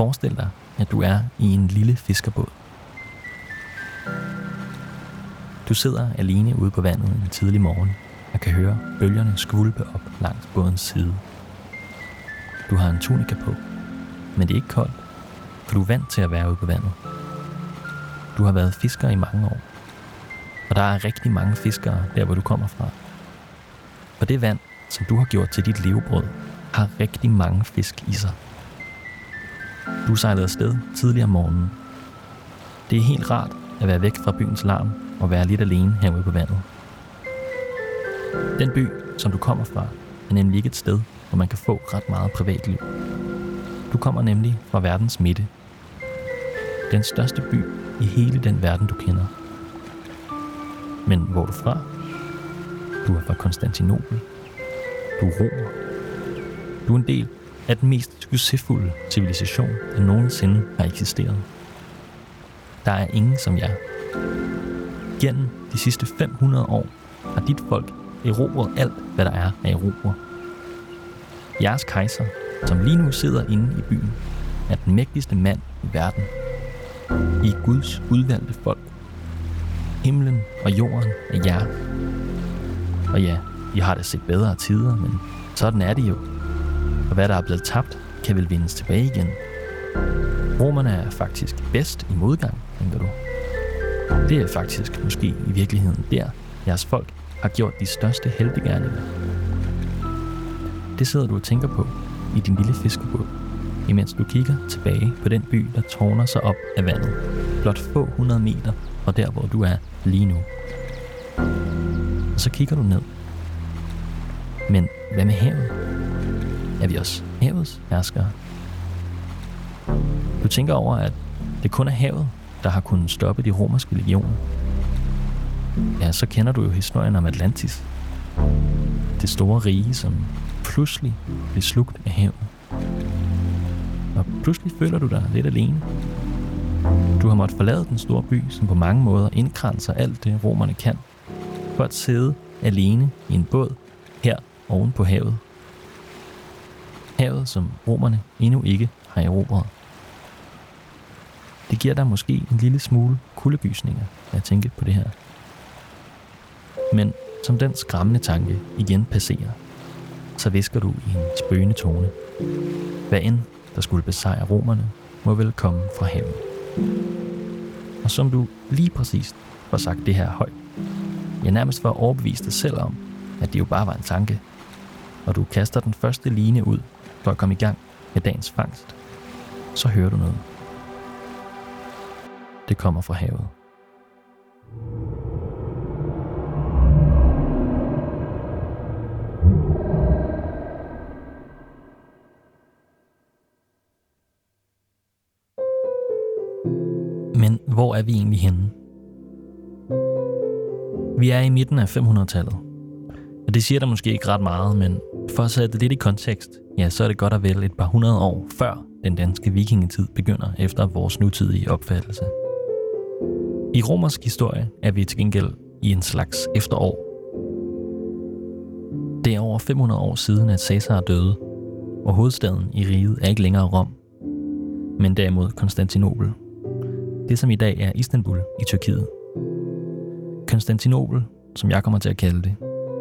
Forestil dig, at du er i en lille fiskerbåd. Du sidder alene ude på vandet en tidlig morgen og kan høre bølgerne skvulpe op langs bådens side. Du har en tunika på, men det er ikke koldt, for du er vant til at være ude på vandet. Du har været fisker i mange år, og der er rigtig mange fiskere der, hvor du kommer fra. Og det vand, som du har gjort til dit levebrød, har rigtig mange fisk i sig. Du sejlede afsted tidligere om morgenen. Det er helt rart at være væk fra byens larm og være lidt alene herude på vandet. Den by, som du kommer fra, er nemlig ikke et sted, hvor man kan få ret meget privatliv. Du kommer nemlig fra verdens midte. Den største by i hele den verden, du kender. Men hvor er du fra? Du er fra Konstantinopel. Du er romer. Du er en del af den mest succesfulde civilisation, der nogensinde har eksisteret. Der er ingen som jer. Gennem de sidste 500 år har dit folk erobret alt, hvad der er af erobre. Jeres kejser, som lige nu sidder inde i byen, er den mægtigste mand i verden. I er Guds udvalgte folk. Himlen og jorden er jer. Og ja, I har da set bedre tider, men sådan er det jo. Og hvad der er blevet tabt, kan vel vindes tilbage igen. Romerne er faktisk bedst i modgang, tænker du. Det er faktisk måske i virkeligheden der, jeres folk har gjort de største heldegærninger. Det sidder du og tænker på i din lille fiskebåd, imens du kigger tilbage på den by, der tårner sig op af vandet, blot få hundrede meter fra der, hvor du er lige nu. Og så kigger du ned. Men hvad med havet? Er vi også havets herskere? Du tænker over, at det kun er havet, der har kunnet stoppe de romerske legioner. Ja, så kender du jo historien om Atlantis. Det store rige, som pludselig blev slugt af havet. Og pludselig føler du dig lidt alene. Du har måttet forlade den store by, som på mange måder indkranser alt det, romerne kan, for at sidde alene i en båd her oven på havet. Havet, som romerne endnu ikke har erobret. Det giver dig måske en lille smule kuldegysninger at tænke på det her. Men som den skræmmende tanke igen passerer, så visker du i en spøgende tone. Hvad end der skulle besejre romerne, må vel komme fra havet. Og som du lige præcis var sagt det her højt, jeg nærmest var overbevist dig selv om, at det jo bare var en tanke, og du kaster den første line ud for at komme i gang med dagens fangst, så hører du noget. Det kommer fra havet. Men hvor er vi egentlig henne? Vi er i midten af 500-tallet. Og det siger der måske ikke ret meget, men for at sætte det lidt i kontekst, ja, så er det godt at vel et par hundrede år før den danske vikingetid begynder efter vores nutidige opfattelse. I romersk historie er vi til gengæld i en slags efterår. Det er over 500 år siden, at Caesar døde, og hovedstaden i riget er ikke længere Rom, men derimod Konstantinopel. Det som i dag er Istanbul i Tyrkiet. Konstantinopel, som jeg kommer til at kalde det,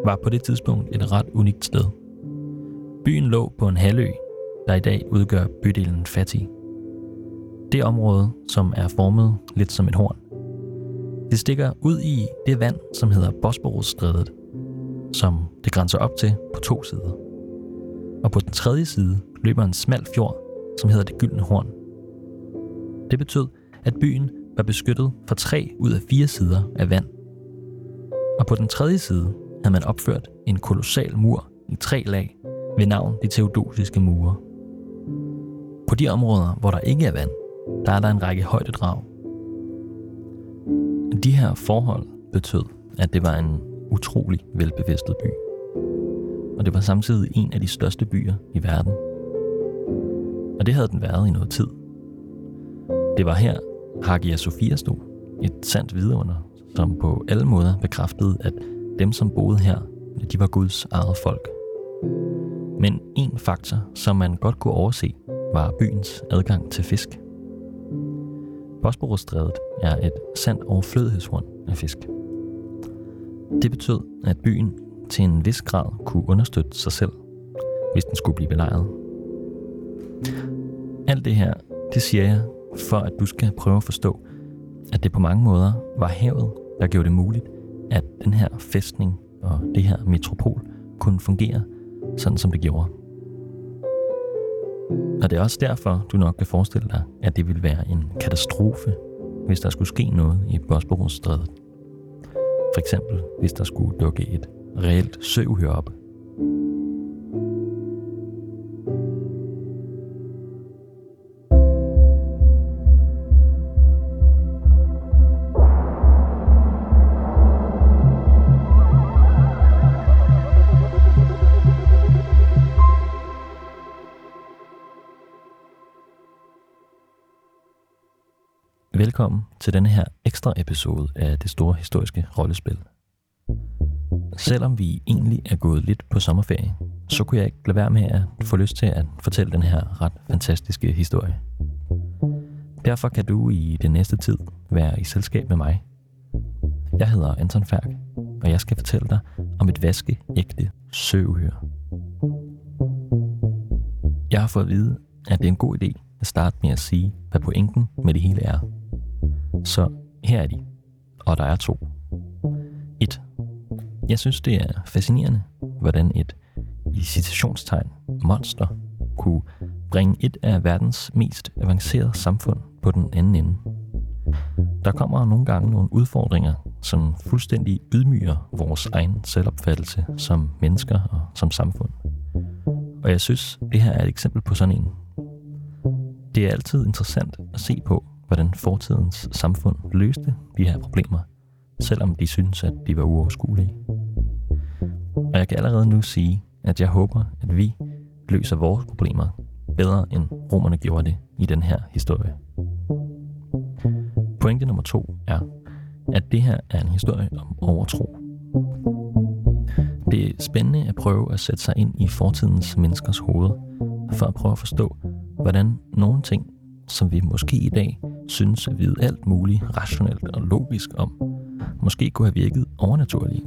var på det tidspunkt et ret unikt sted. Byen lå på en halvø, der i dag udgør bydelen Fatih. Det område, som er formet lidt som et horn. Det stikker ud i det vand, som hedder Bosporusstrædet, som det grænser op til på to sider. Og på den tredje side løber en smal fjord, som hedder det Gyldne Horn. Det betød, at byen var beskyttet fra tre ud af fire sider af vand. Og på den tredje side havde man opført en kolossal mur i tre lag ved navn de teodosiske mure. På de områder, hvor der ikke er vand, der er der en række højdedrag. De her forhold betød, at det var en utrolig velbevidsthed by. Og det var samtidig en af de største byer i verden. Og det havde den været i noget tid. Det var her, Hagia Sophia stod. Et sandt vidunder, som på alle måder bekræftede, at dem, som boede her, de var Guds eget folk. Men en faktor, som man godt kunne overse, var byens adgang til fisk. Bosporusstrædet er et sandt overflødighedshorn af fisk. Det betød, at byen til en vis grad kunne understøtte sig selv, hvis den skulle blive belejret. Alt det her, det siger jeg, for at du skal prøve at forstå, at det på mange måder var havet, der gjorde det muligt, at den her fæstning og det her metropol kunne fungere sådan, som det gjorde. Og det er også derfor, du nok kan forestille dig, at det ville være en katastrofe, hvis der skulle ske noget i Bosporusstrædet. For eksempel, hvis der skulle dukke et reelt søvhør op. Velkommen til denne her ekstra episode af det store historiske rollespil. Selvom vi egentlig er gået lidt på sommerferie, så kunne jeg ikke lade være med at få lyst til at fortælle den her ret fantastiske historie. Derfor kan du i den næste tid være i selskab med mig. Jeg hedder Anton Færk, og jeg skal fortælle dig om et vaskeægte søvhør. Jeg har fået at vide, at det er en god idé at starte med at sige, hvad pointen med det hele er – så her er de, og der er to. Et. Jeg synes, det er fascinerende, hvordan et i citationstegn monster kunne bringe et af verdens mest avancerede samfund på den anden ende. Der kommer nogle gange nogle udfordringer, som fuldstændig ydmyger vores egen selvopfattelse som mennesker og som samfund. Og jeg synes, det her er et eksempel på sådan en. Det er altid interessant at se på, hvordan fortidens samfund løste de her problemer, selvom de synes, at de var uoverskuelige. Og jeg kan allerede nu sige, at jeg håber, at vi løser vores problemer bedre end romerne gjorde det i den her historie. Pointe nummer to er, at det her er en historie om overtro. Det er spændende at prøve at sætte sig ind i fortidens menneskers hoveder, for at prøve at forstå, hvordan nogle ting, som vi måske i dag synes at vide alt muligt rationelt og logisk om, måske kunne have virket overnaturlige.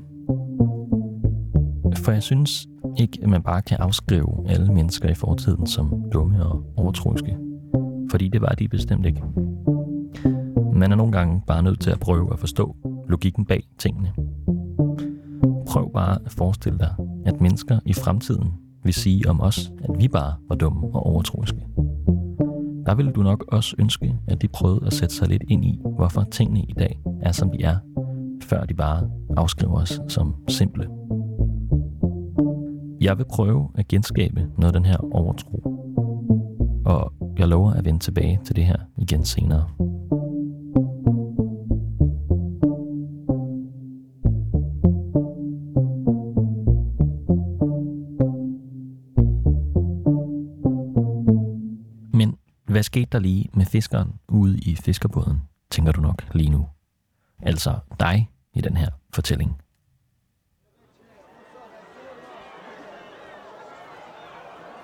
For jeg synes ikke, at man bare kan afskrive alle mennesker i fortiden som dumme og overtroiske. Fordi det var de bestemt ikke. Man er nogle gange bare nødt til at prøve at forstå logikken bag tingene. Prøv bare at forestille dig, at mennesker i fremtiden vil sige om os, at vi bare var dumme og overtroiske der ville du nok også ønske, at de prøvede at sætte sig lidt ind i, hvorfor tingene i dag er, som de er, før de bare afskriver os som simple. Jeg vil prøve at genskabe noget af den her overtro. Og jeg lover at vende tilbage til det her igen senere. Hvad skete der lige med fiskeren ude i fiskerbåden, tænker du nok lige nu. Altså dig i den her fortælling.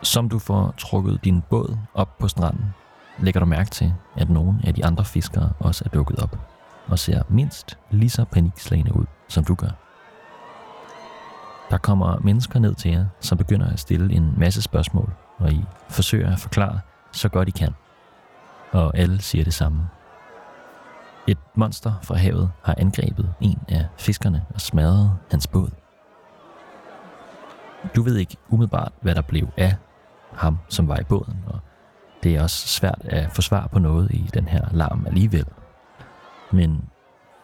Som du får trukket din båd op på stranden, lægger du mærke til, at nogle af de andre fiskere også er dukket op og ser mindst lige så panikslagende ud, som du gør. Der kommer mennesker ned til jer, som begynder at stille en masse spørgsmål, og I forsøger at forklare så godt I kan – og alle siger det samme. Et monster fra havet har angrebet en af fiskerne og smadret hans båd. Du ved ikke umiddelbart, hvad der blev af ham, som var i båden, og det er også svært at få svar på noget i den her larm alligevel. Men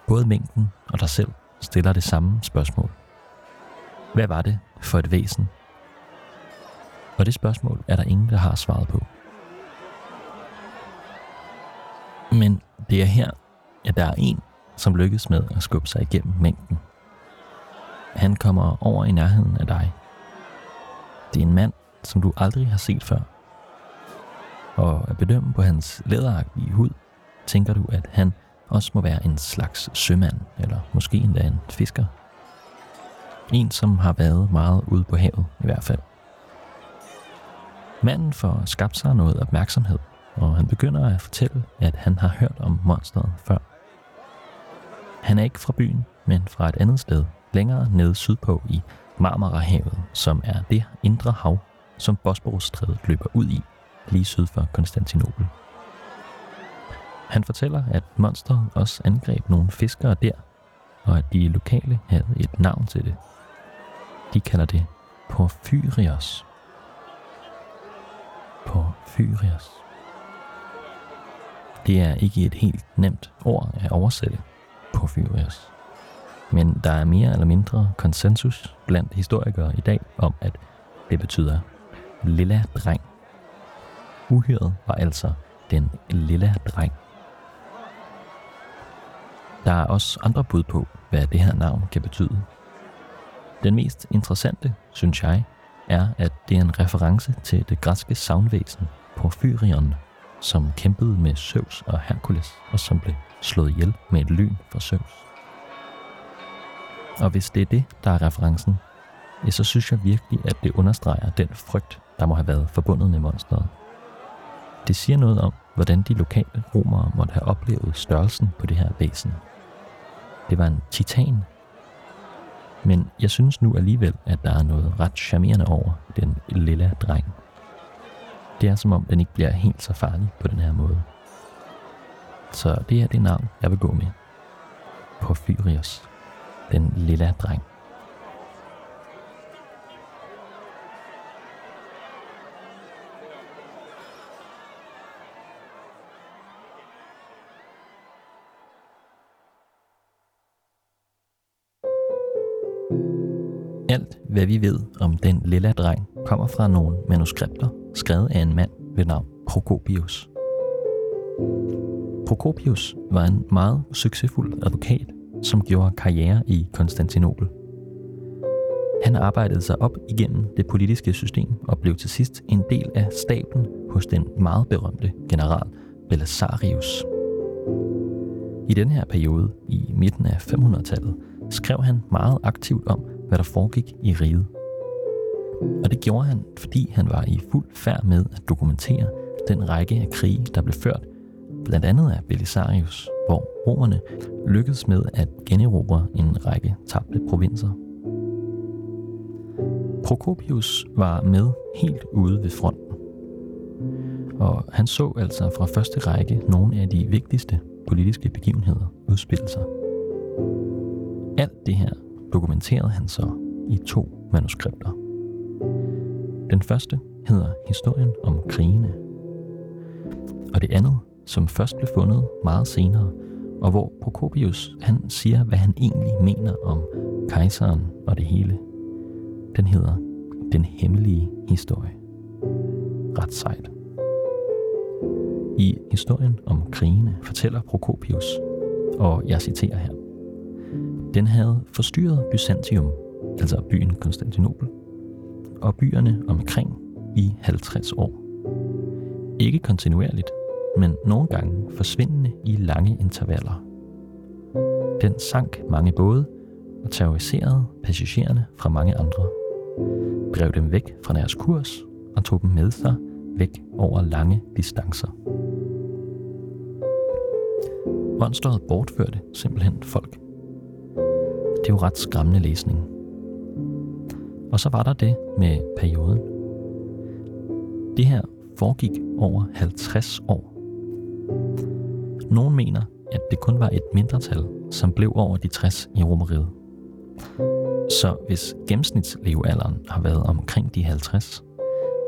både mængden og dig selv stiller det samme spørgsmål. Hvad var det for et væsen? Og det spørgsmål er der ingen, der har svaret på. Men det er her, at der er en, som lykkes med at skubbe sig igennem mængden. Han kommer over i nærheden af dig. Det er en mand, som du aldrig har set før. Og at bedømme på hans læderagtige hud, tænker du, at han også må være en slags sømand, eller måske endda en fisker. En, som har været meget ude på havet i hvert fald. Manden får skabt sig noget opmærksomhed, og han begynder at fortælle, at han har hørt om monsteret før. Han er ikke fra byen, men fra et andet sted, længere nede sydpå i Marmarahavet, som er det indre hav, som Bosporusstrædet løber ud i, lige syd for Konstantinopel. Han fortæller, at monsteret også angreb nogle fiskere der, og at de lokale havde et navn til det. De kalder det Porphyrios. Porphyrios. Det er ikke et helt nemt ord at oversætte, Porphyrios. Men der er mere eller mindre konsensus blandt historikere i dag om, at det betyder lilla dreng. Uhyret var altså den lilla dreng. Der er også andre bud på, hvad det her navn kan betyde. Den mest interessante, synes jeg, er, at det er en reference til det græske savnvæsen Porphyrion, som kæmpede med Zeus og Herkules, og som blev slået ihjel med et lyn fra Zeus. Og hvis det er det, der er referencen, ja, så synes jeg virkelig, at det understreger den frygt, der må have været forbundet med monsteret. Det siger noget om, hvordan de lokale romere måtte have oplevet størrelsen på det her væsen. Det var en titan. Men jeg synes nu alligevel, at der er noget ret charmerende over den lille dreng. Det er som om, den ikke bliver helt så farlig på den her måde. Så det er det navn, jeg vil gå med. Porphyrios den lille dreng. Hvad vi ved om den lille dreng, kommer fra nogle manuskripter, skrevet af en mand ved navn Prokopius. Prokopius var en meget succesfuld advokat som gjorde karriere i Konstantinopel. Han arbejdede sig op igennem det politiske system og blev til sidst en del af staben hos den meget berømte general Belisarius. I den her periode, i midten af 500-tallet, skrev han meget aktivt om, hvad der foregik i riget. Og det gjorde han, fordi han var i fuld færd med at dokumentere den række af krige, der blev ført, blandt andet af Belisarius hvor romerne lykkedes med at generobre en række tabte provinser. Procopius var med helt ude ved fronten. Og han så altså fra første række nogle af de vigtigste politiske begivenheder udspille sig. Alt det her dokumenterede han så i to manuskripter. Den første hedder Historien om krigene. Og det andet som først blev fundet meget senere, og hvor Procopius han siger, hvad han egentlig mener om kejseren og det hele. Den hedder Den Hemmelige Historie. Ret sejt. I historien om krigene fortæller Procopius, og jeg citerer her, den havde forstyrret Byzantium, altså byen Konstantinopel, og byerne omkring i 50 år. Ikke kontinuerligt, men nogle gange forsvindende i lange intervaller. Den sank mange både og terroriserede passagererne fra mange andre. Drev dem væk fra deres kurs og tog dem med sig væk over lange distancer. Monsteret bortførte simpelthen folk. Det er jo ret skræmmende læsning. Og så var der det med perioden. Det her foregik over 50 år. Nogle mener, at det kun var et mindretal, som blev over de 60 i romeriet. Så hvis gennemsnitslevealderen har været omkring de 50,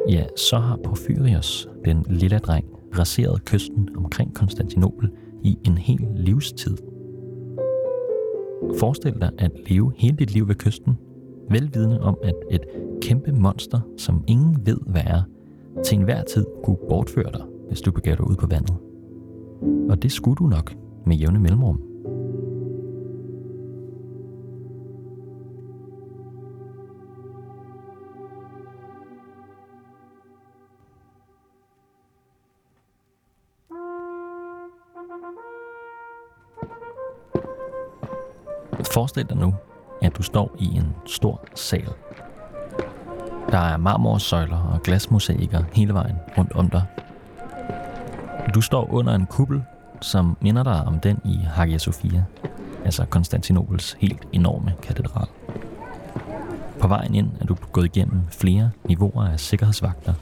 ja, så har Porfyrios, den lille dreng, raseret kysten omkring Konstantinopel i en hel livstid. Forestil dig at leve hele dit liv ved kysten, velvidende om, at et kæmpe monster, som ingen ved hvad er, til enhver tid kunne bortføre dig, hvis du begav dig ud på vandet. Og det skulle du nok med jævne mellemrum. Forestil dig nu, at du står i en stor sal. Der er marmorsøjler og glasmosaikker hele vejen rundt om dig. Du står under en kuppel, som minder dig om den i Hagia Sophia, altså Konstantinopels helt enorme katedral. På vejen ind er du gået igennem flere niveauer af sikkerhedsvagter,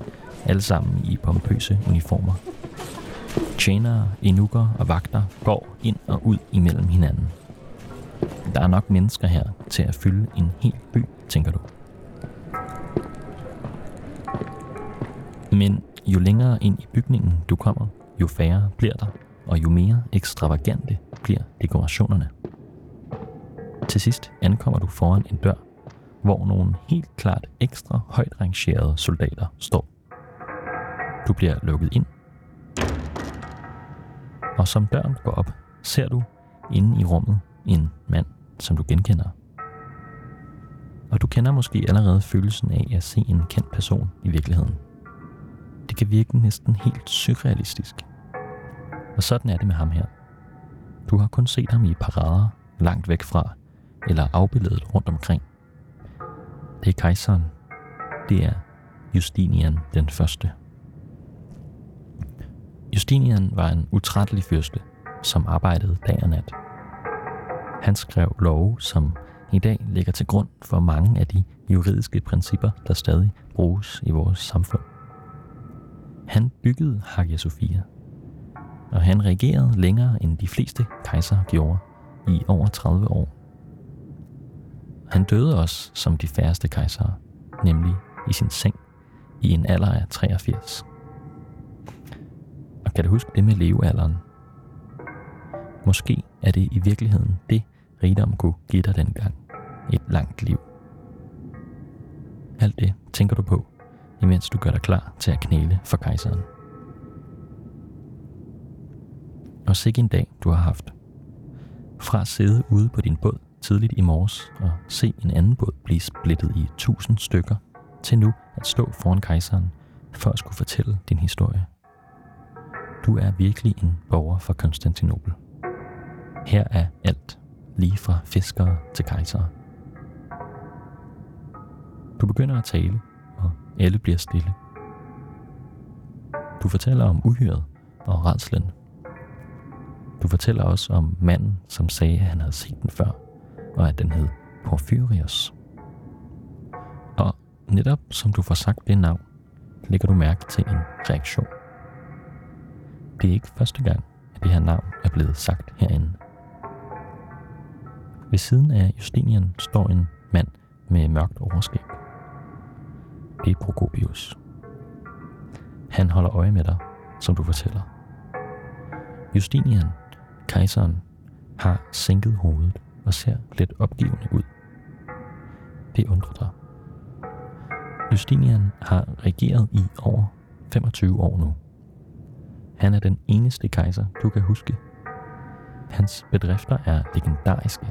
alle sammen i pompøse uniformer. Tjenere, enukker og vagter går ind og ud imellem hinanden. Der er nok mennesker her til at fylde en hel by, tænker du. Men jo længere ind i bygningen du kommer, jo færre bliver der, og jo mere ekstravagante bliver dekorationerne. Til sidst ankommer du foran en dør, hvor nogle helt klart ekstra højt rangerede soldater står. Du bliver lukket ind, og som døren går op, ser du inde i rummet en mand, som du genkender. Og du kender måske allerede følelsen af at se en kendt person i virkeligheden. Det kan virke næsten helt surrealistisk. Og sådan er det med ham her. Du har kun set ham i parader langt væk fra, eller afbilledet rundt omkring. Det er kejseren. Det er Justinian den første. Justinian var en utrættelig fyrste, som arbejdede dag og nat. Han skrev love, som i dag ligger til grund for mange af de juridiske principper, der stadig bruges i vores samfund. Han byggede Hagia Sophia, og han regerede længere end de fleste kejser gjorde i over 30 år. Han døde også som de færreste kejsere, nemlig i sin seng i en alder af 83. Og kan du huske det med levealderen? Måske er det i virkeligheden det, rigdom kunne give dig dengang. Et langt liv. Alt det tænker du på, imens du gør dig klar til at knæle for kejseren. Og sikke en dag, du har haft. Fra at sidde ude på din båd tidligt i morges og se en anden båd blive splittet i tusind stykker, til nu at stå foran kejseren for at skulle fortælle din historie. Du er virkelig en borger for Konstantinopel. Her er alt, lige fra fiskere til kejsere. Du begynder at tale, og alle bliver stille. Du fortæller om uhyret og renslen. Du fortæller også om manden, som sagde, at han havde set den før, og at den hed Porphyrios. Og netop som du får sagt det navn, lægger du mærke til en reaktion. Det er ikke første gang, at det her navn er blevet sagt herinde. Ved siden af Justinian står en mand med mørkt overskæg. Det er Procopius. Han holder øje med dig, som du fortæller. Justinian, kejseren, har sænket hovedet og ser lidt opgivende ud. Det undrer dig. Justinian har regeret i over 25 år nu. Han er den eneste kejser, du kan huske. Hans bedrifter er legendariske.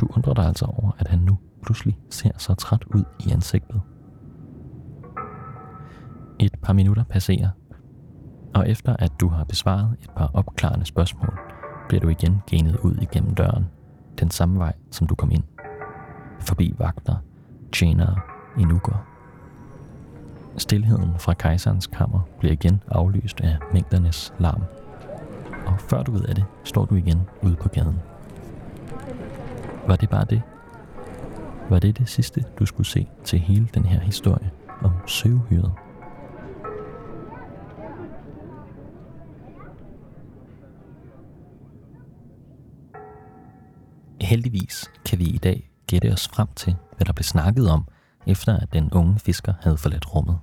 Du undrer dig altså over, at han nu pludselig ser så træt ud i ansigtet. Et par minutter passerer, og efter at du har besvaret et par opklarende spørgsmål, bliver du igen genet ud igennem døren, den samme vej, som du kom ind. Forbi vagter, tjenere, enukker. Stilheden fra kejserens kammer bliver igen aflyst af mængdernes larm. Og før du ved af det, står du igen ude på gaden. Var det bare det? Var det det sidste, du skulle se til hele den her historie om søvhyret? Heldigvis kan vi i dag gætte os frem til, hvad der blev snakket om, efter at den unge fisker havde forladt rummet.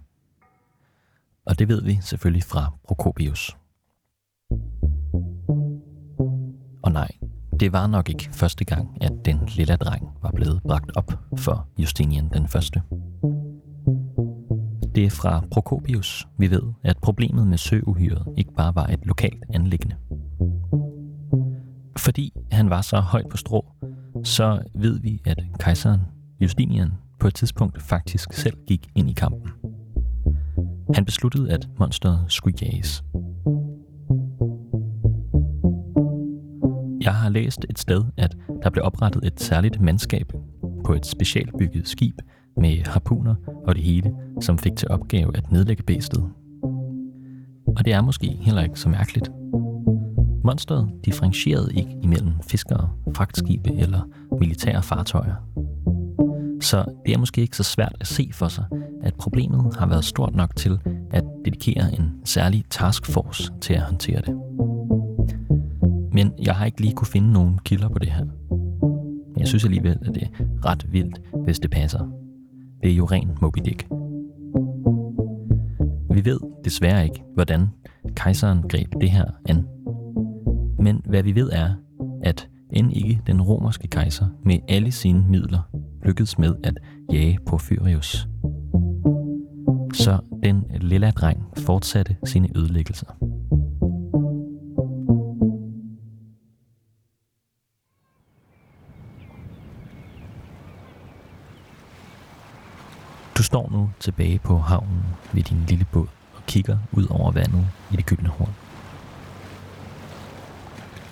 Og det ved vi selvfølgelig fra Prokopius. Og nej, det var nok ikke første gang, at den lille dreng var blevet bragt op for Justinian den første. Det er fra Procopius, vi ved, at problemet med søuhyret ikke bare var et lokalt anlæggende. Fordi han var så højt på strå, så ved vi, at kejseren Justinian på et tidspunkt faktisk selv gik ind i kampen. Han besluttede, at monsteret skulle jages. Jeg har læst et sted, at der blev oprettet et særligt mandskab på et specialbygget skib med harpuner og det hele, som fik til opgave at nedlægge bæstet. Og det er måske heller ikke så mærkeligt. Monsteret differentierede ikke imellem fiskere, fragtskibe eller militære fartøjer. Så det er måske ikke så svært at se for sig, at problemet har været stort nok til at dedikere en særlig taskforce til at håndtere det. Men jeg har ikke lige kunne finde nogen kilder på det her. Jeg synes alligevel, at det er ret vildt, hvis det passer. Det er jo ren Moby Dick. Vi ved desværre ikke, hvordan kejseren greb det her an. Men hvad vi ved er, at end ikke den romerske kejser med alle sine midler lykkedes med at jage Porfyrius. Så den lille dreng fortsatte sine ødelæggelser. Du står nu tilbage på havnen ved din lille båd og kigger ud over vandet i det gyldne horn.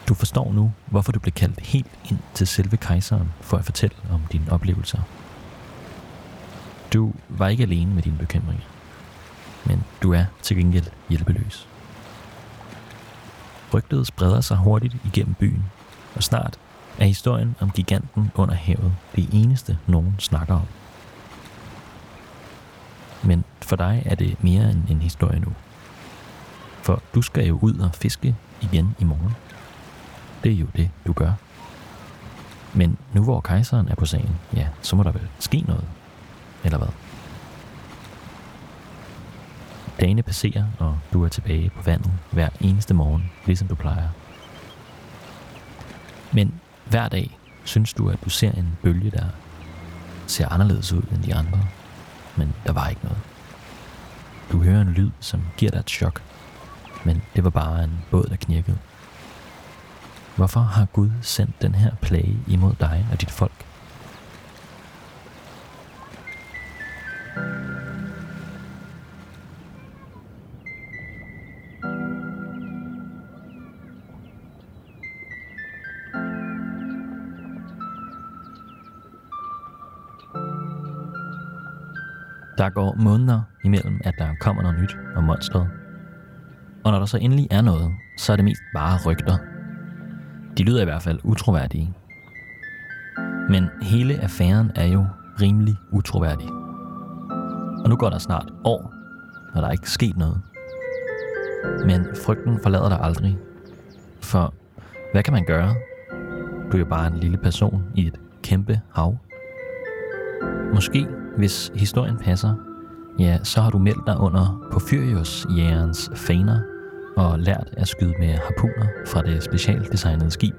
Du forstår nu, hvorfor du blev kaldt helt ind til selve kejseren for at fortælle om dine oplevelser. Du var ikke alene med dine bekymringer, men du er til gengæld hjælpeløs. Rygtet spreder sig hurtigt igennem byen, og snart er historien om giganten under havet det eneste, nogen snakker om. Men for dig er det mere end en historie nu. For du skal jo ud og fiske igen i morgen. Det er jo det, du gør. Men nu hvor kejseren er på sagen, ja, så må der vel ske noget. Eller hvad? Dagene passerer, og du er tilbage på vandet hver eneste morgen, ligesom du plejer. Men hver dag synes du, at du ser en bølge, der ser anderledes ud end de andre. Men der var ikke noget. Du hører en lyd, som giver dig et chok. Men det var bare en båd, der knirkede. Hvorfor har Gud sendt den her plage imod dig og dit folk? Der går måneder imellem, at der kommer noget nyt om monstret. Og når der så endelig er noget, så er det mest bare rygter de lyder i hvert fald utroværdige. Men hele affæren er jo rimelig utroværdig. Og nu går der snart år, og der er ikke sket noget. Men frygten forlader dig aldrig. For hvad kan man gøre? Du er jo bare en lille person i et kæmpe hav. Måske, hvis historien passer, ja, så har du meldt dig under Porphyrius jægerens faner og lært at skyde med harpuner fra det specialdesignede skib.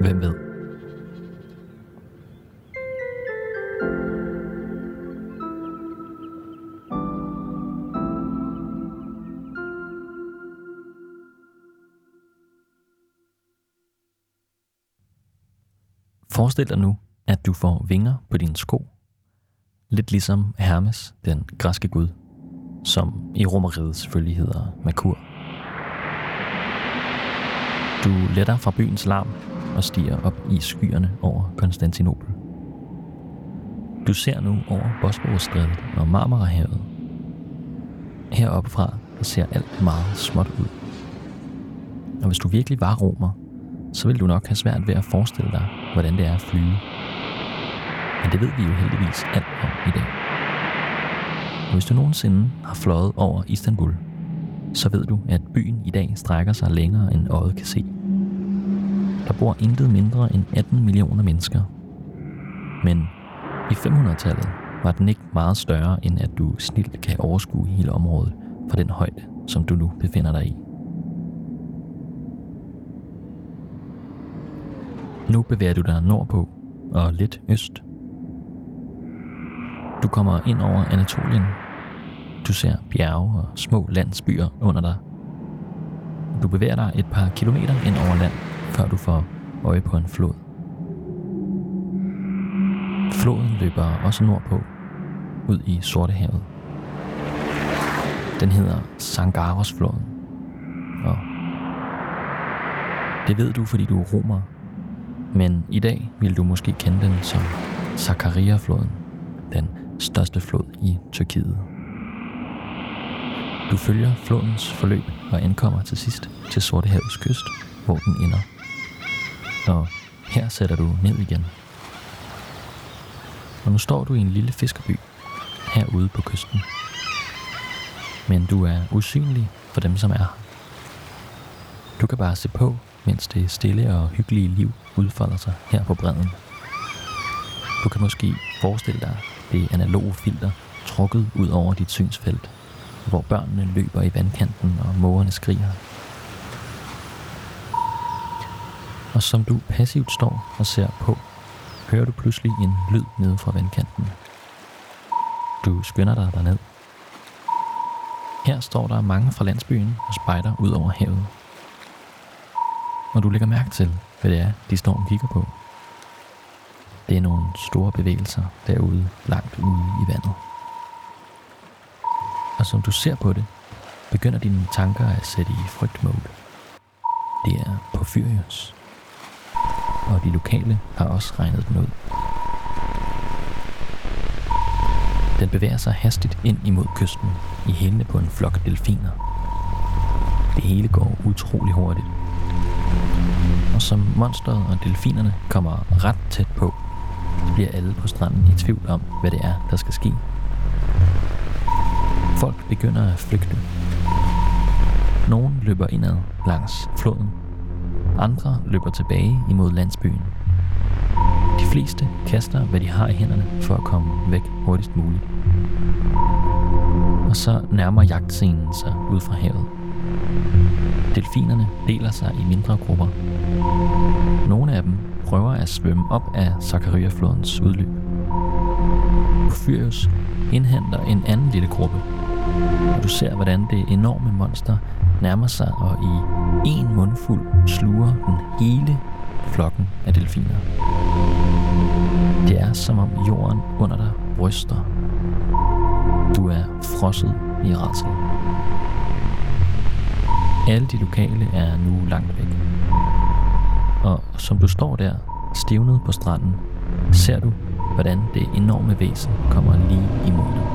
Hvem ved? Forestil dig nu, at du får vinger på dine sko. Lidt ligesom Hermes, den græske gud som i romeriet selvfølgelig hedder Merkur. Du letter fra byens larm og stiger op i skyerne over Konstantinopel. Du ser nu over Bosporusstrædet og Marmarahavet. Heroppe fra ser alt meget småt ud. Og hvis du virkelig var romer, så ville du nok have svært ved at forestille dig, hvordan det er at flyve. Men det ved vi jo heldigvis alt om i dag. Og hvis du nogensinde har fløjet over Istanbul, så ved du, at byen i dag strækker sig længere end øjet kan se. Der bor intet mindre end 18 millioner mennesker. Men i 500-tallet var den ikke meget større, end at du snilt kan overskue hele området fra den højde, som du nu befinder dig i. Nu bevæger du dig nordpå og lidt øst. Du kommer ind over Anatolien du ser bjerge og små landsbyer under dig. Du bevæger dig et par kilometer ind over land, før du får øje på en flod. Floden løber også nordpå, ud i Sortehavet. Den hedder Sangarosfloden. Og det ved du, fordi du er romer. Men i dag vil du måske kende den som Sakarya-floden, den største flod i Tyrkiet. Du følger flodens forløb og ankommer til sidst til Sortehavets kyst, hvor den ender. Og her sætter du ned igen. Og nu står du i en lille fiskerby herude på kysten. Men du er usynlig for dem, som er her. Du kan bare se på, mens det stille og hyggelige liv udfolder sig her på bredden. Du kan måske forestille dig det analoge filter trukket ud over dit synsfelt, hvor børnene løber i vandkanten og mågerne skriger. Og som du passivt står og ser på, hører du pludselig en lyd nede fra vandkanten. Du skynder dig derned. Her står der mange fra landsbyen og spejder ud over havet. Og du lægger mærke til, hvad det er, de står og kigger på. Det er nogle store bevægelser derude, langt ude i vandet. Og som du ser på det, begynder dine tanker at sætte i frygtmode. Det er Porphyrius. Og de lokale har også regnet den ud. Den bevæger sig hastigt ind imod kysten i hælene på en flok delfiner. Det hele går utrolig hurtigt. Og som monsteret og delfinerne kommer ret tæt på, bliver alle på stranden i tvivl om, hvad det er, der skal ske. Folk begynder at flygte. Nogen løber indad langs floden. Andre løber tilbage imod landsbyen. De fleste kaster, hvad de har i hænderne, for at komme væk hurtigst muligt. Og så nærmer jagtscenen sig ud fra havet. Delfinerne deler sig i mindre grupper. Nogle af dem prøver at svømme op af Zachariaflodens udløb. Porphyrius indhenter en anden lille gruppe, og du ser, hvordan det enorme monster nærmer sig og i en mundfuld sluger den hele flokken af delfiner. Det er som om jorden under dig ryster. Du er frosset i rædsel. Alle de lokale er nu langt væk. Og som du står der, stivnet på stranden, ser du, hvordan det enorme væsen kommer lige imod dig.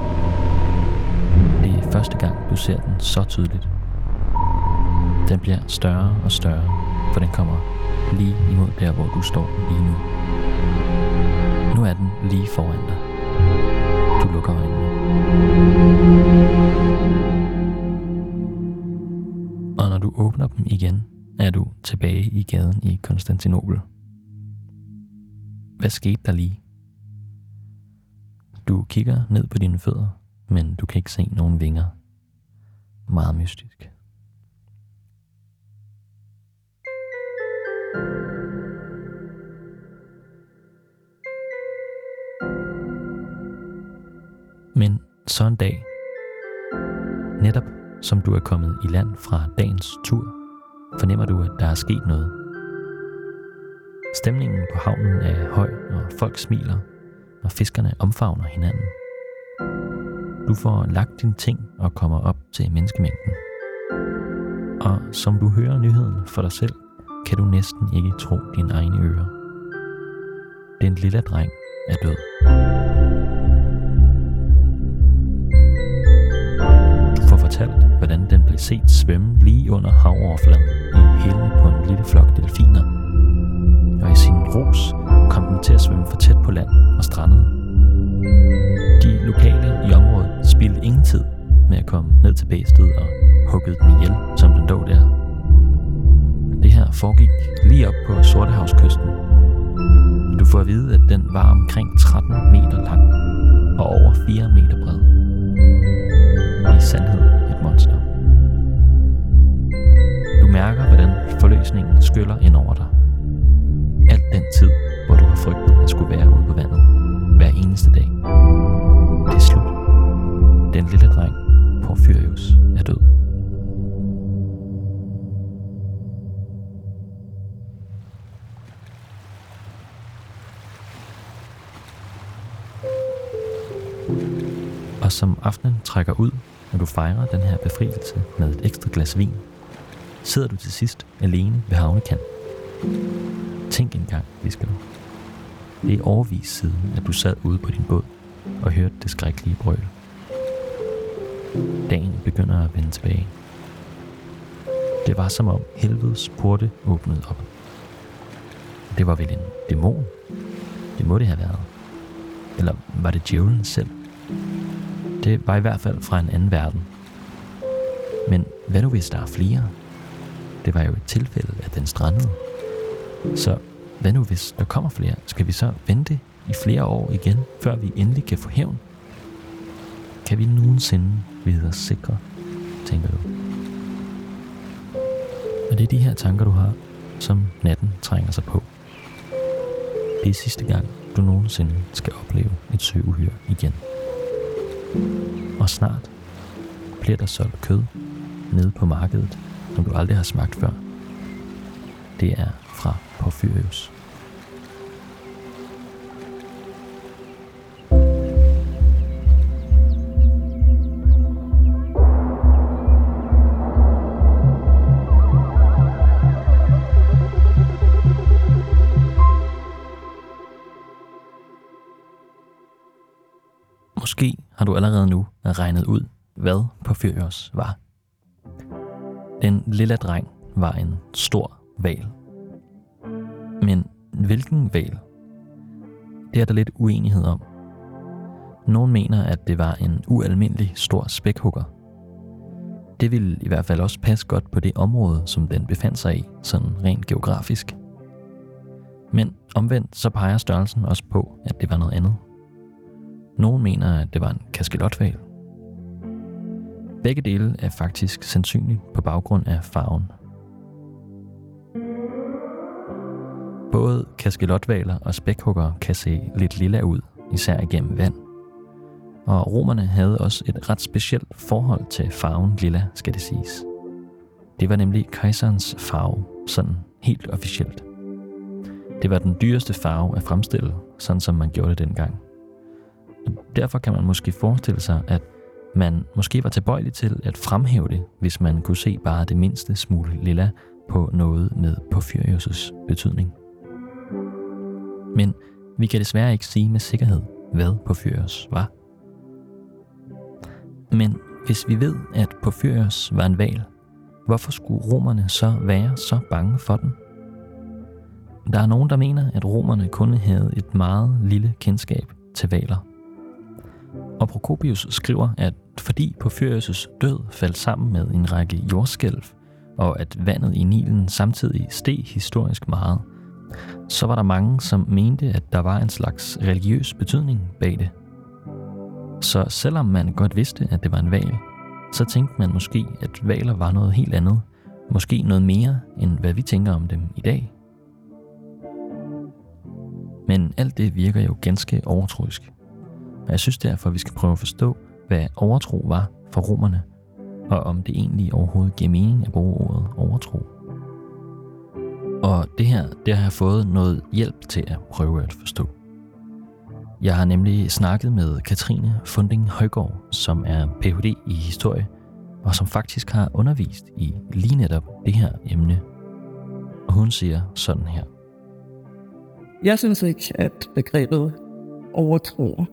Det er første gang, du ser den så tydeligt. Den bliver større og større, for den kommer lige imod der, hvor du står lige nu. Nu er den lige foran dig. Du lukker øjnene. Og når du åbner dem igen, er du tilbage i gaden i Konstantinopel. Hvad skete der lige? Du kigger ned på dine fødder, men du kan ikke se nogen vinger. Meget mystisk. Men så en dag, netop som du er kommet i land fra dagens tur, fornemmer du, at der er sket noget. Stemningen på havnen er høj, og folk smiler, og fiskerne omfavner hinanden. Du får lagt dine ting og kommer op til menneskemængden. Og som du hører nyheden for dig selv, kan du næsten ikke tro dine egne ører. Den lille dreng er død. Fortalt, hvordan den blev set svømme lige under havoverfladen i hælene på en lille flok delfiner. Og i sin ros kom den til at svømme for tæt på land og strandede. De lokale i området spildte ingen tid med at komme ned til bæstet og huggede den ihjel, som den lå der. Det her foregik lige op på Sortehavskysten. Du får at vide, at den var omkring 13 meter lang og over 4 meter bred. I sandhed mærker, hvordan forløsningen skyller ind over dig. Alt den tid, hvor du har frygtet at skulle være ude på vandet hver eneste dag. Det er slut. Den lille dreng, Porfyrius, er død. Og som aftenen trækker ud, når du fejrer den her befrielse med et ekstra glas vin, sidder du til sidst alene ved havnekanten. Tænk engang, visker du. Det er overvis siden, at du sad ude på din båd og hørte det skrækkelige brøl. Dagen begynder at vende tilbage. Det var som om helvedes porte åbnede op. Det var vel en dæmon? Det må det have været. Eller var det djævlen selv? Det var i hvert fald fra en anden verden. Men hvad nu hvis der er flere? Det var jo et tilfælde, at den strandede. Så hvad nu hvis der kommer flere? Skal vi så vente i flere år igen, før vi endelig kan få hævn? Kan vi nogensinde vide os sikre, tænker du? Og det er de her tanker, du har, som natten trænger sig på. Det er sidste gang, du nogensinde skal opleve et søuhyre igen. Og snart bliver der solgt kød nede på markedet, som du aldrig har smagt før. Det er fra Porphyrius. Måske har du allerede nu regnet ud, hvad Porphyrios var. Den lille dreng var en stor val. Men hvilken val? Det er der lidt uenighed om. Nogle mener, at det var en ualmindelig stor spækhugger. Det ville i hvert fald også passe godt på det område, som den befandt sig i, sådan rent geografisk. Men omvendt så peger størrelsen også på, at det var noget andet. Nogle mener, at det var en kaskelotval. Begge dele er faktisk sandsynligt på baggrund af farven. Både kaskelotvaler og spækhugger kan se lidt lilla ud, især igennem vand. Og romerne havde også et ret specielt forhold til farven lilla, skal det siges. Det var nemlig kejserens farve, sådan helt officielt. Det var den dyreste farve at fremstille, sådan som man gjorde det dengang. Derfor kan man måske forestille sig, at man måske var tilbøjelig til at fremhæve det, hvis man kunne se bare det mindste smule lilla på noget med Porphyrius' betydning. Men vi kan desværre ikke sige med sikkerhed, hvad Porphyrius var. Men hvis vi ved, at Porphyrius var en val, hvorfor skulle romerne så være så bange for den? Der er nogen, der mener, at romerne kun havde et meget lille kendskab til valer. Og Prokopius skriver, at fordi Porphyrius' død faldt sammen med en række jordskælv, og at vandet i Nilen samtidig steg historisk meget, så var der mange, som mente, at der var en slags religiøs betydning bag det. Så selvom man godt vidste, at det var en val, så tænkte man måske, at valer var noget helt andet. Måske noget mere, end hvad vi tænker om dem i dag. Men alt det virker jo ganske overtroisk. Og jeg synes derfor, at vi skal prøve at forstå, hvad overtro var for romerne, og om det egentlig overhovedet giver mening at bruge ordet overtro. Og det her, det har jeg fået noget hjælp til at prøve at forstå. Jeg har nemlig snakket med Katrine Funding Højgaard, som er Ph.D. i historie, og som faktisk har undervist i lige netop det her emne. Og hun siger sådan her. Jeg synes ikke, at begrebet overtro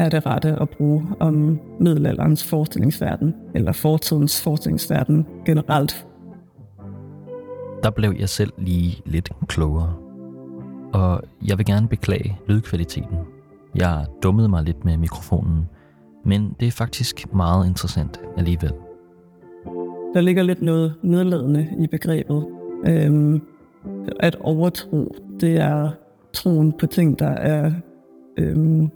er det rette at bruge om middelalderens forestillingsverden, eller fortidens forestillingsverden generelt. Der blev jeg selv lige lidt klogere. Og jeg vil gerne beklage lydkvaliteten. Jeg dummede mig lidt med mikrofonen, men det er faktisk meget interessant alligevel. Der ligger lidt noget nedladende i begrebet. Øhm, at overtro, det er troen på ting, der er øhm,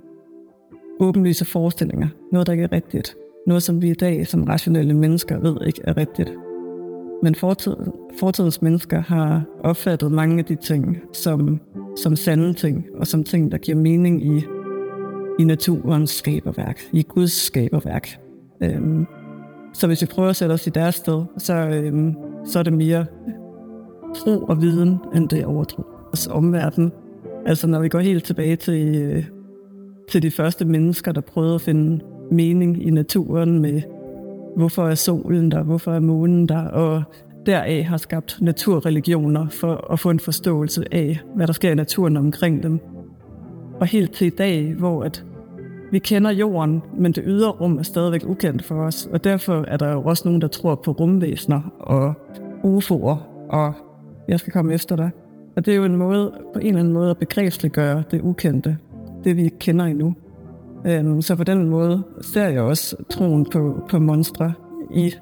åbenlyse forestillinger. Noget, der ikke er rigtigt. Noget, som vi i dag som rationelle mennesker ved ikke er rigtigt. Men fortid, fortidens mennesker har opfattet mange af de ting som, som sande ting, og som ting, der giver mening i, i naturens skaberværk, i Guds skaberværk. Øhm, så hvis vi prøver at sætte os i deres sted, så, øhm, så er det mere tro og viden, end det er overtro. Altså omverden. Altså når vi går helt tilbage til øh, til de første mennesker, der prøvede at finde mening i naturen med, hvorfor er solen der, hvorfor er månen der, og deraf har skabt naturreligioner for at få en forståelse af, hvad der sker i naturen omkring dem. og helt til i dag, hvor at vi kender jorden, men det ydre rum er stadigvæk ukendt for os. Og derfor er der jo også nogen, der tror på rumvæsener og UFO'er, og jeg skal komme efter dig. Og det er jo en måde, på en eller anden måde at begrebsliggøre det ukendte, det vi ikke kender endnu. Øhm, så på den måde ser jeg også troen på, på monstre i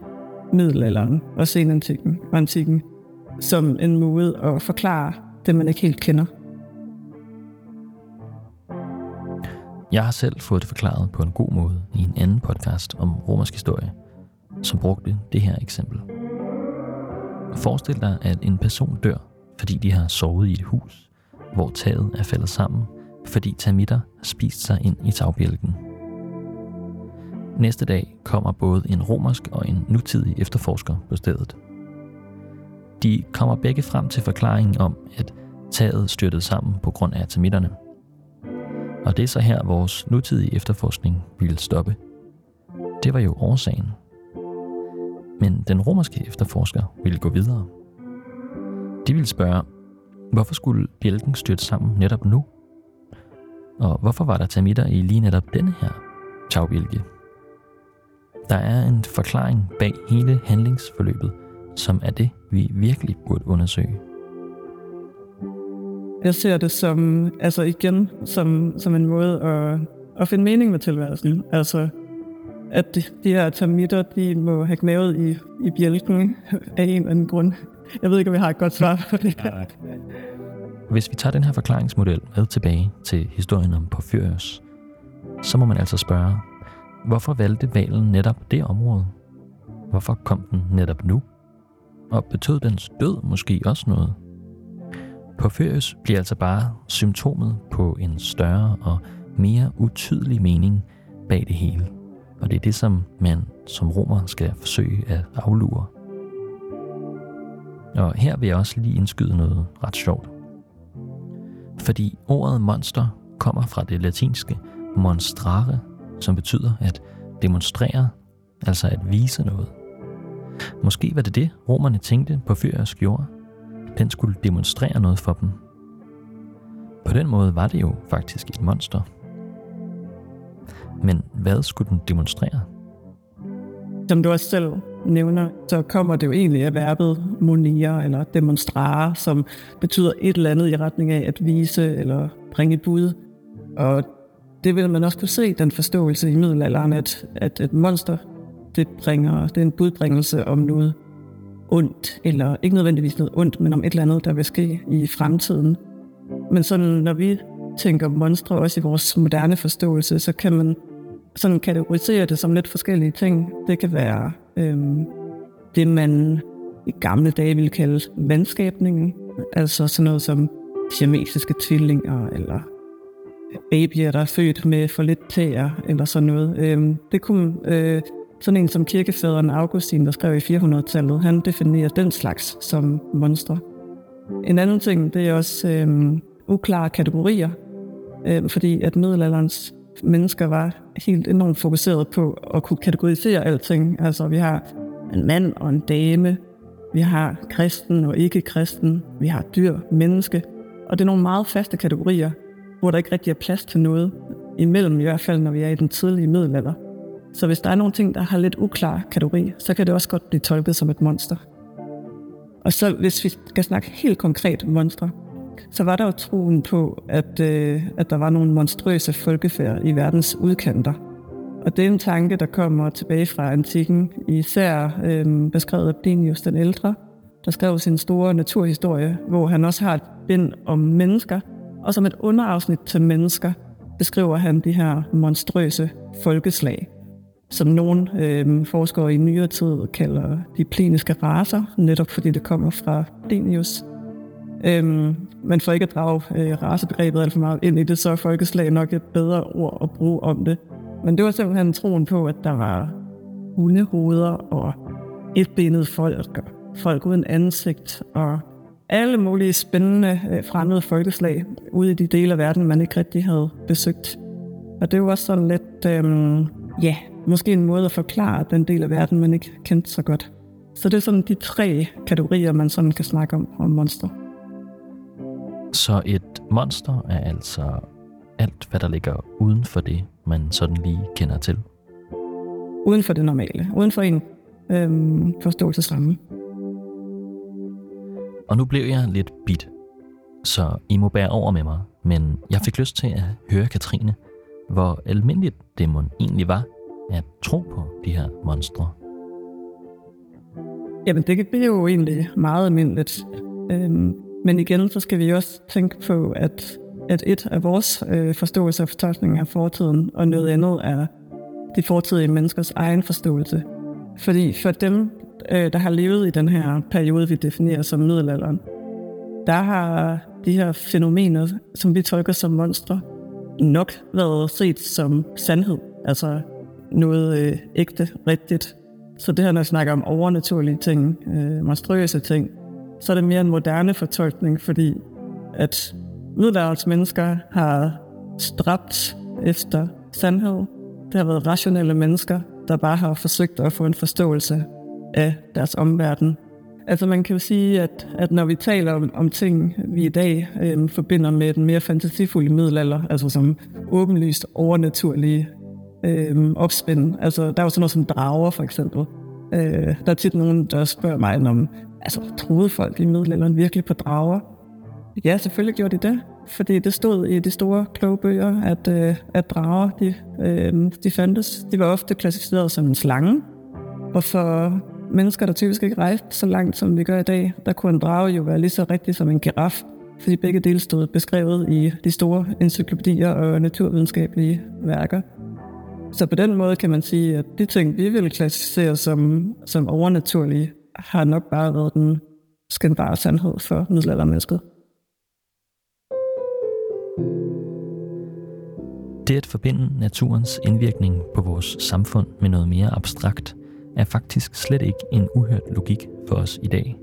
middelalderen og senantikken og antikken som en måde at forklare det, man ikke helt kender. Jeg har selv fået det forklaret på en god måde i en anden podcast om romersk historie, som brugte det her eksempel. Forestil dig, at en person dør, fordi de har sovet i et hus, hvor taget er faldet sammen, fordi termitter har spist sig ind i tagbjælken. Næste dag kommer både en romersk og en nutidig efterforsker på stedet. De kommer begge frem til forklaringen om, at taget styrtede sammen på grund af termitterne – og det er så her, vores nutidige efterforskning ville stoppe. Det var jo årsagen. Men den romerske efterforsker ville gå videre. De ville spørge, hvorfor skulle bjælken styrte sammen netop nu? Og hvorfor var der termitter i lige netop denne her tagbjælke? Der er en forklaring bag hele handlingsforløbet, som er det, vi virkelig burde undersøge. Jeg ser det som, altså igen, som, som en måde at, at finde mening med tilværelsen. Altså, at de, de her termitter, de må have knævet i, i bjælken af en eller anden grund. Jeg ved ikke, om jeg har et godt svar på det. her. Hvis vi tager den her forklaringsmodel med tilbage til historien om Porphyrios, så må man altså spørge, hvorfor valgte valen netop det område? Hvorfor kom den netop nu? Og betød dens død måske også noget? Porphyrios bliver altså bare symptomet på en større og mere utydelig mening bag det hele. Og det er det, som man som romer skal forsøge at aflure. Og her vil jeg også lige indskyde noget ret sjovt. Fordi ordet monster kommer fra det latinske monstrare, som betyder at demonstrere, altså at vise noget. Måske var det det, romerne tænkte på Fyrios gjorde, den skulle demonstrere noget for dem. På den måde var det jo faktisk et monster. Men hvad skulle den demonstrere? Som du også selv nævner, så kommer det jo egentlig af verbet monere eller demonstrare, som betyder et eller andet i retning af at vise eller bringe et bud. Og det vil man også kunne se, den forståelse i middelalderen, at, at et monster, det, bringer, det er en budbringelse om noget ondt, eller ikke nødvendigvis noget ondt, men om et eller andet, der vil ske i fremtiden. Men sådan, når vi tænker monstre også i vores moderne forståelse, så kan man sådan kategorisere det som lidt forskellige ting. Det kan være øhm, det, man i gamle dage ville kalde vandskabningen, altså sådan noget som siamesiske tvillinger, eller babyer, der er født med for lidt tæer, eller sådan noget. Øhm, det kunne øh, sådan en som kirkefaderen Augustin, der skrev i 400-tallet, han definerer den slags som monstre. En anden ting, det er også øh, uklare kategorier, øh, fordi at middelalderens mennesker var helt enormt fokuseret på at kunne kategorisere alting. Altså vi har en mand og en dame, vi har kristen og ikke-kristen, vi har dyr, menneske, og det er nogle meget faste kategorier, hvor der ikke rigtig er plads til noget imellem, i hvert fald når vi er i den tidlige middelalder. Så hvis der er nogle ting, der har lidt uklar kategori, så kan det også godt blive tolket som et monster. Og så hvis vi skal snakke helt konkret monstre, så var der jo troen på, at, øh, at der var nogle monstrøse folkefærd i verdens udkanter. Og det er en tanke, der kommer tilbage fra antikken, især øh, beskrevet af Plinius den ældre, der skrev sin store naturhistorie, hvor han også har et bind om mennesker, og som et underafsnit til mennesker beskriver han de her monstrøse folkeslag som nogle øh, forskere i nyere tid kalder de pliniske raser, netop fordi det kommer fra Plinius. Øhm, men for ikke at drage øh, racebegrebet alt for meget ind i det, så er folkeslag nok et bedre ord at bruge om det. Men det var simpelthen troen på, at der var hundehoveder og etbenede folk, og folk uden ansigt, og alle mulige spændende øh, fremmede folkeslag ude i de dele af verden, man ikke rigtig havde besøgt. Og det var sådan lidt, øhm, ja, måske en måde at forklare den del af verden, man ikke kendte så godt. Så det er sådan de tre kategorier, man sådan kan snakke om, om monster. Så et monster er altså alt, hvad der ligger uden for det, man sådan lige kender til. Uden for det normale. Uden for en øhm, forståelsesramme. Og nu blev jeg lidt bit, så I må bære over med mig, men jeg fik lyst til at høre Katrine, hvor almindeligt det må egentlig var at tro på de her monstre. Jamen, det er jo egentlig meget almindeligt. Øhm, men igen, så skal vi også tænke på, at, at et af vores øh, forståelse og fortolkning af fortiden, og noget andet er de fortidige menneskers egen forståelse. Fordi for dem, øh, der har levet i den her periode, vi definerer som middelalderen, der har de her fænomener, som vi tolker som monstre, nok været set som sandhed. Altså noget øh, ægte, rigtigt. Så det her, når jeg snakker om overnaturlige ting, øh, monstrøse ting, så er det mere en moderne fortolkning, fordi at middelalderens mennesker har stræbt efter sandhed. Det har været rationelle mennesker, der bare har forsøgt at få en forståelse af deres omverden. Altså man kan jo sige, at, at når vi taler om, om ting, vi i dag øh, forbinder med den mere fantasifulde middelalder, altså som åbenlyst overnaturlige øh, opspind. Altså der er jo sådan noget som drager for eksempel. Øh, der er tit nogen, der spørger mig om, altså troede folk i middelalderen virkelig på drager? Ja, selvfølgelig gjorde de det, fordi det stod i de store kloge bøger, at, øh, at drager, de, øh, de fandtes. De var ofte klassificeret som en slange, og for mennesker, der typisk ikke rejste så langt, som vi gør i dag, der kunne en drage jo være lige så rigtig som en giraf, fordi begge dele stod beskrevet i de store encyklopædier og naturvidenskabelige værker. Så på den måde kan man sige, at de ting, vi ville klassificere som, som overnaturlige, har nok bare været den skændbare sandhed for middelaldermennesket. Det at forbinde naturens indvirkning på vores samfund med noget mere abstrakt, er faktisk slet ikke en uhørt logik for os i dag.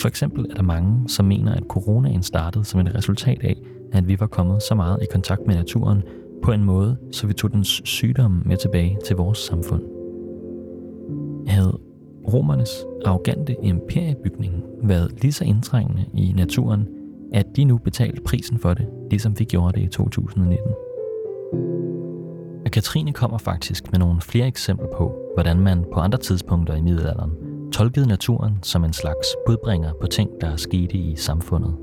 For eksempel er der mange, som mener, at coronaen startede som et resultat af, at vi var kommet så meget i kontakt med naturen på en måde, så vi tog dens sygdomme med tilbage til vores samfund. Havde romernes arrogante imperiebygning været lige så indtrængende i naturen, at de nu betalte prisen for det, ligesom vi gjorde det i 2019. Og Katrine kommer faktisk med nogle flere eksempler på, hvordan man på andre tidspunkter i middelalderen tolkede naturen som en slags budbringer på ting, der skete i samfundet.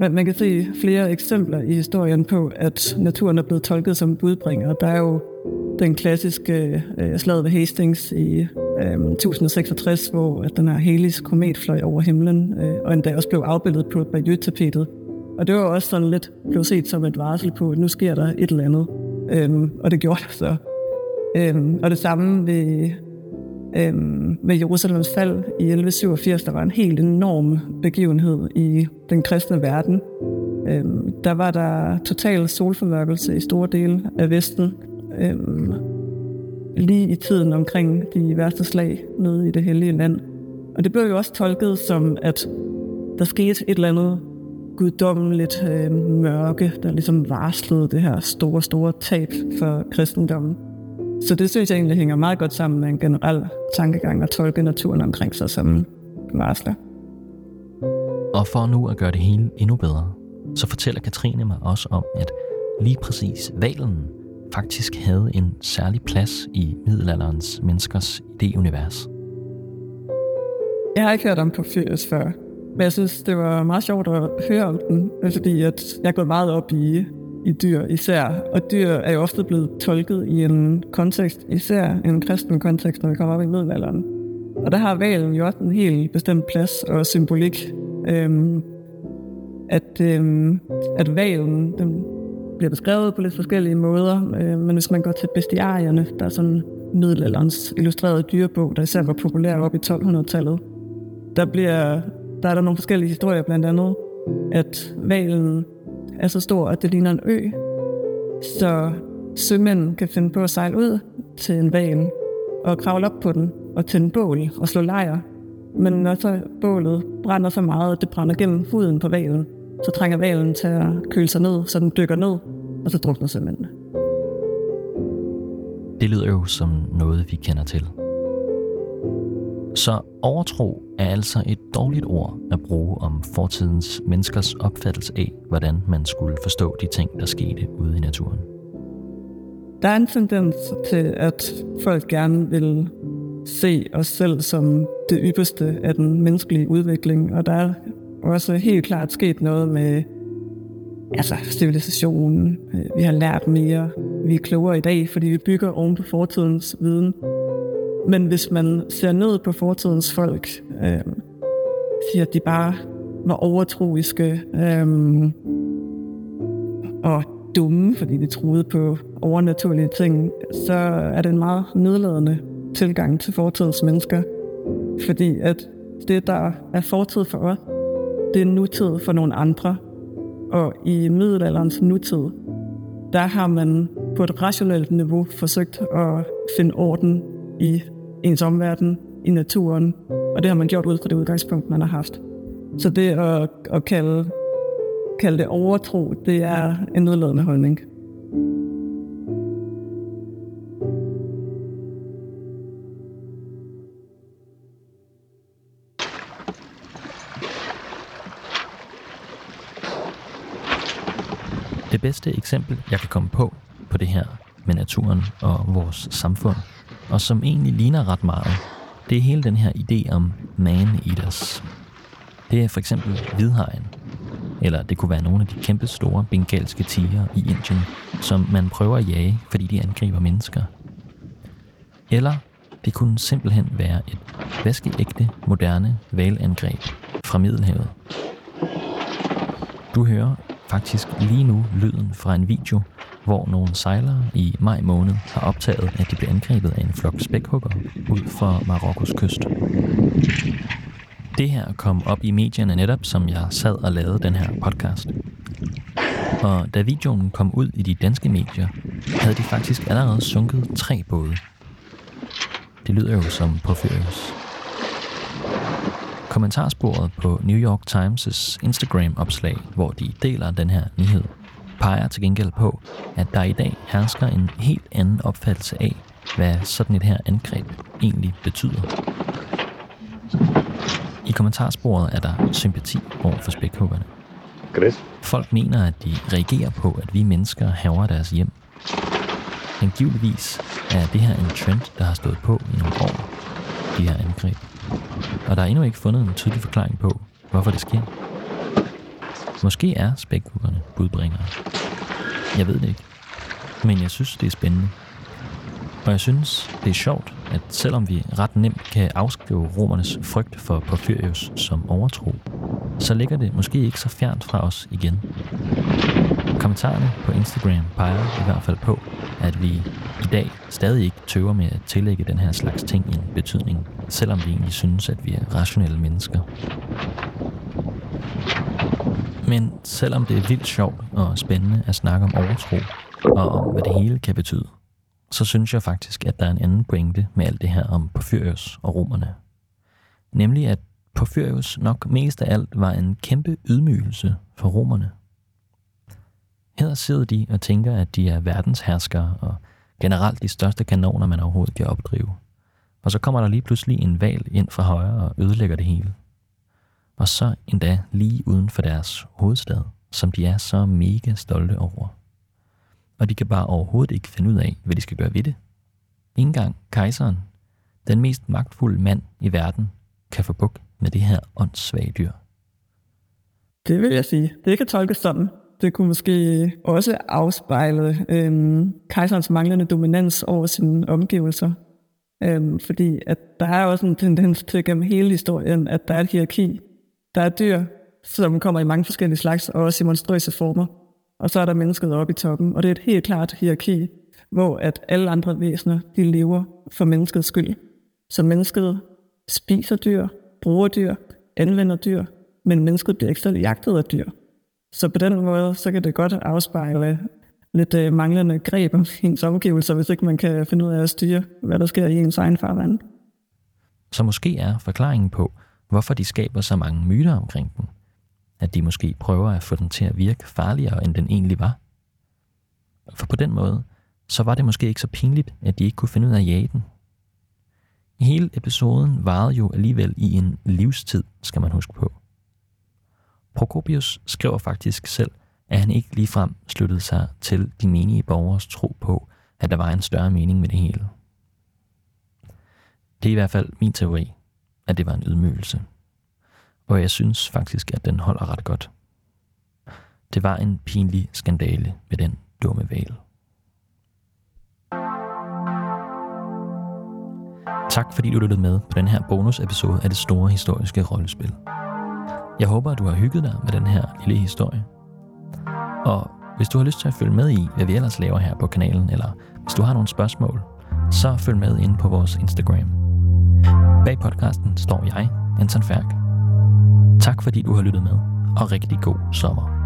Men man kan se flere eksempler i historien på, at naturen er blevet tolket som budbringer. Der er jo den klassiske øh, slaget ved Hastings i øh, 1066, hvor at den her Halley's komet fløj over himlen, øh, og endda også blev afbildet på Bayeux-tapetet. Og det var også sådan lidt blevet set som et varsel på, at nu sker der et eller andet. Øh, og det gjorde det så. Øh, og det samme ved, øh, ved Jerusalems fald i 1187, der var en helt enorm begivenhed i den kristne verden. Øh, der var der total solformørkelse i store dele af Vesten. Øhm, lige i tiden omkring de værste slag nede i det hellige land. Og det blev jo også tolket som, at der skete et eller andet guddommeligt øh, mørke, der ligesom varslede det her store, store tab for kristendommen. Så det synes jeg egentlig hænger meget godt sammen med en generel tankegang at tolke naturen omkring sig som varsler. Og for nu at gøre det hele endnu bedre, så fortæller Katrine mig også om, at lige præcis valen faktisk havde en særlig plads i middelalderens menneskers idéunivers. Jeg har ikke hørt om Porphyrius før, men jeg synes, det var meget sjovt at høre om den, fordi at jeg går meget op i, i dyr især. Og dyr er jo ofte blevet tolket i en kontekst, især en kristen kontekst, når vi kommer op i middelalderen. Og der har valen jo også en helt bestemt plads og symbolik. Øhm, at, øhm, at valen den bliver beskrevet på lidt forskellige måder, øh, men hvis man går til bestiarierne, der er sådan middelalderens illustrerede dyrebog, der især var populær op i 1200-tallet, der bliver der er der nogle forskellige historier, blandt andet, at valen er så stor, at det ligner en ø. Så sømænd kan finde på at sejle ud til en val og kravle op på den og tænde bål og slå lejr. Men når så bålet brænder så meget, at det brænder gennem huden på valen, så trænger valen til at køle sig ned, så den dykker ned, og så drukner sømændene. Det lyder jo som noget, vi kender til. Så overtro er altså et dårligt ord at bruge om fortidens menneskers opfattelse af, hvordan man skulle forstå de ting, der skete ude i naturen. Der er en tendens til, at folk gerne vil se os selv som det ypperste af den menneskelige udvikling, og der er også helt klart sket noget med altså, civilisationen. Vi har lært mere. Vi er klogere i dag, fordi vi bygger oven på fortidens viden. Men hvis man ser ned på fortidens folk, øh, siger, at de bare var overtroiske øh, og dumme, fordi de troede på overnaturlige ting, så er det en meget nedladende tilgang til fortidens mennesker. Fordi at det, der er fortid for os, det er nutid for nogle andre. Og i middelalderens nutid, der har man på et rationelt niveau forsøgt at finde orden i ens omverden, i naturen, og det har man gjort ud fra det udgangspunkt, man har haft. Så det at, at kalde, kalde det overtro, det er en nedladende holdning. Bedste eksempel, jeg kan komme på, på det her med naturen og vores samfund, og som egentlig ligner ret meget, det er hele den her idé om man-eaters. Det er for eksempel hvidhajen, eller det kunne være nogle af de kæmpe store bengalske tiger i Indien, som man prøver at jage, fordi de angriber mennesker. Eller det kunne simpelthen være et vaskeægte, moderne valangreb fra Middelhavet. Du hører faktisk lige nu lyden fra en video, hvor nogle sejlere i maj måned har optaget, at de blev angrebet af en flok spækhugger ud for Marokkos kyst. Det her kom op i medierne netop, som jeg sad og lavede den her podcast. Og da videoen kom ud i de danske medier, havde de faktisk allerede sunket tre både. Det lyder jo som på ferie. Kommentarsporet på New York Times' Instagram-opslag, hvor de deler den her nyhed, peger til gengæld på, at der i dag hersker en helt anden opfattelse af, hvad sådan et her angreb egentlig betyder. I kommentarsporet er der sympati over for spækhuggerne. Folk mener, at de reagerer på, at vi mennesker haver deres hjem. Angiveligvis er det her en trend, der har stået på i nogle år, de her angreb. Og der er endnu ikke fundet en tydelig forklaring på, hvorfor det sker. Måske er spækhuggerne budbringere. Jeg ved det ikke. Men jeg synes, det er spændende. Og jeg synes, det er sjovt, at selvom vi ret nemt kan afskrive romernes frygt for Porphyrius som overtro, så ligger det måske ikke så fjernt fra os igen. Kommentarerne på Instagram peger i hvert fald på, at vi i dag stadig ikke tøver med at tillægge den her slags ting en betydning, selvom vi egentlig synes, at vi er rationelle mennesker. Men selvom det er vildt sjovt og spændende at snakke om overtro, og om hvad det hele kan betyde, så synes jeg faktisk, at der er en anden pointe med alt det her om Porfyrius og romerne. Nemlig at Porfyrius nok mest af alt var en kæmpe ydmygelse for romerne. Her sidder de og tænker, at de er verdensherskere og generelt de største kanoner, man overhovedet kan opdrive. Og så kommer der lige pludselig en val ind fra højre og ødelægger det hele. Og så endda lige uden for deres hovedstad, som de er så mega stolte over. Og de kan bare overhovedet ikke finde ud af, hvad de skal gøre ved det. Ingen gang kejseren, den mest magtfulde mand i verden, kan få buk med det her åndssvage dyr. Det vil jeg sige. Det kan tolkes sådan. Det kunne måske også afspejle øhm, kejserens manglende dominans over sine omgivelser. Øhm, fordi at der er også en tendens til gennem hele historien, at der er et hierarki. Der er dyr, som kommer i mange forskellige slags, og også i monstrøse former. Og så er der mennesket oppe i toppen, og det er et helt klart hierarki, hvor at alle andre væsener, de lever for menneskets skyld. Så mennesket spiser dyr, bruger dyr, anvender dyr, men mennesket bliver ikke selv jagtet af dyr. Så på den måde, så kan det godt afspejle lidt øh, manglende greb om ens omgivelser, hvis ikke man kan finde ud af at styre, hvad der sker i ens egen farvand. Så måske er forklaringen på, hvorfor de skaber så mange myter omkring den, at de måske prøver at få den til at virke farligere, end den egentlig var. For på den måde, så var det måske ikke så pinligt, at de ikke kunne finde ud af at jage den. Hele episoden varede jo alligevel i en livstid, skal man huske på. Prokopius skriver faktisk selv, at han ikke ligefrem sluttede sig til de menige borgers tro på, at der var en større mening med det hele. Det er i hvert fald min teori, at det var en ydmygelse. Og jeg synes faktisk, at den holder ret godt. Det var en pinlig skandale med den dumme val. Tak fordi du lyttede med på den her bonusepisode af det store historiske rollespil. Jeg håber, at du har hygget dig med den her lille historie. Og hvis du har lyst til at følge med i, hvad vi ellers laver her på kanalen, eller hvis du har nogle spørgsmål, så følg med ind på vores Instagram. Bag podcasten står jeg, Anton Færk. Tak fordi du har lyttet med, og rigtig god sommer.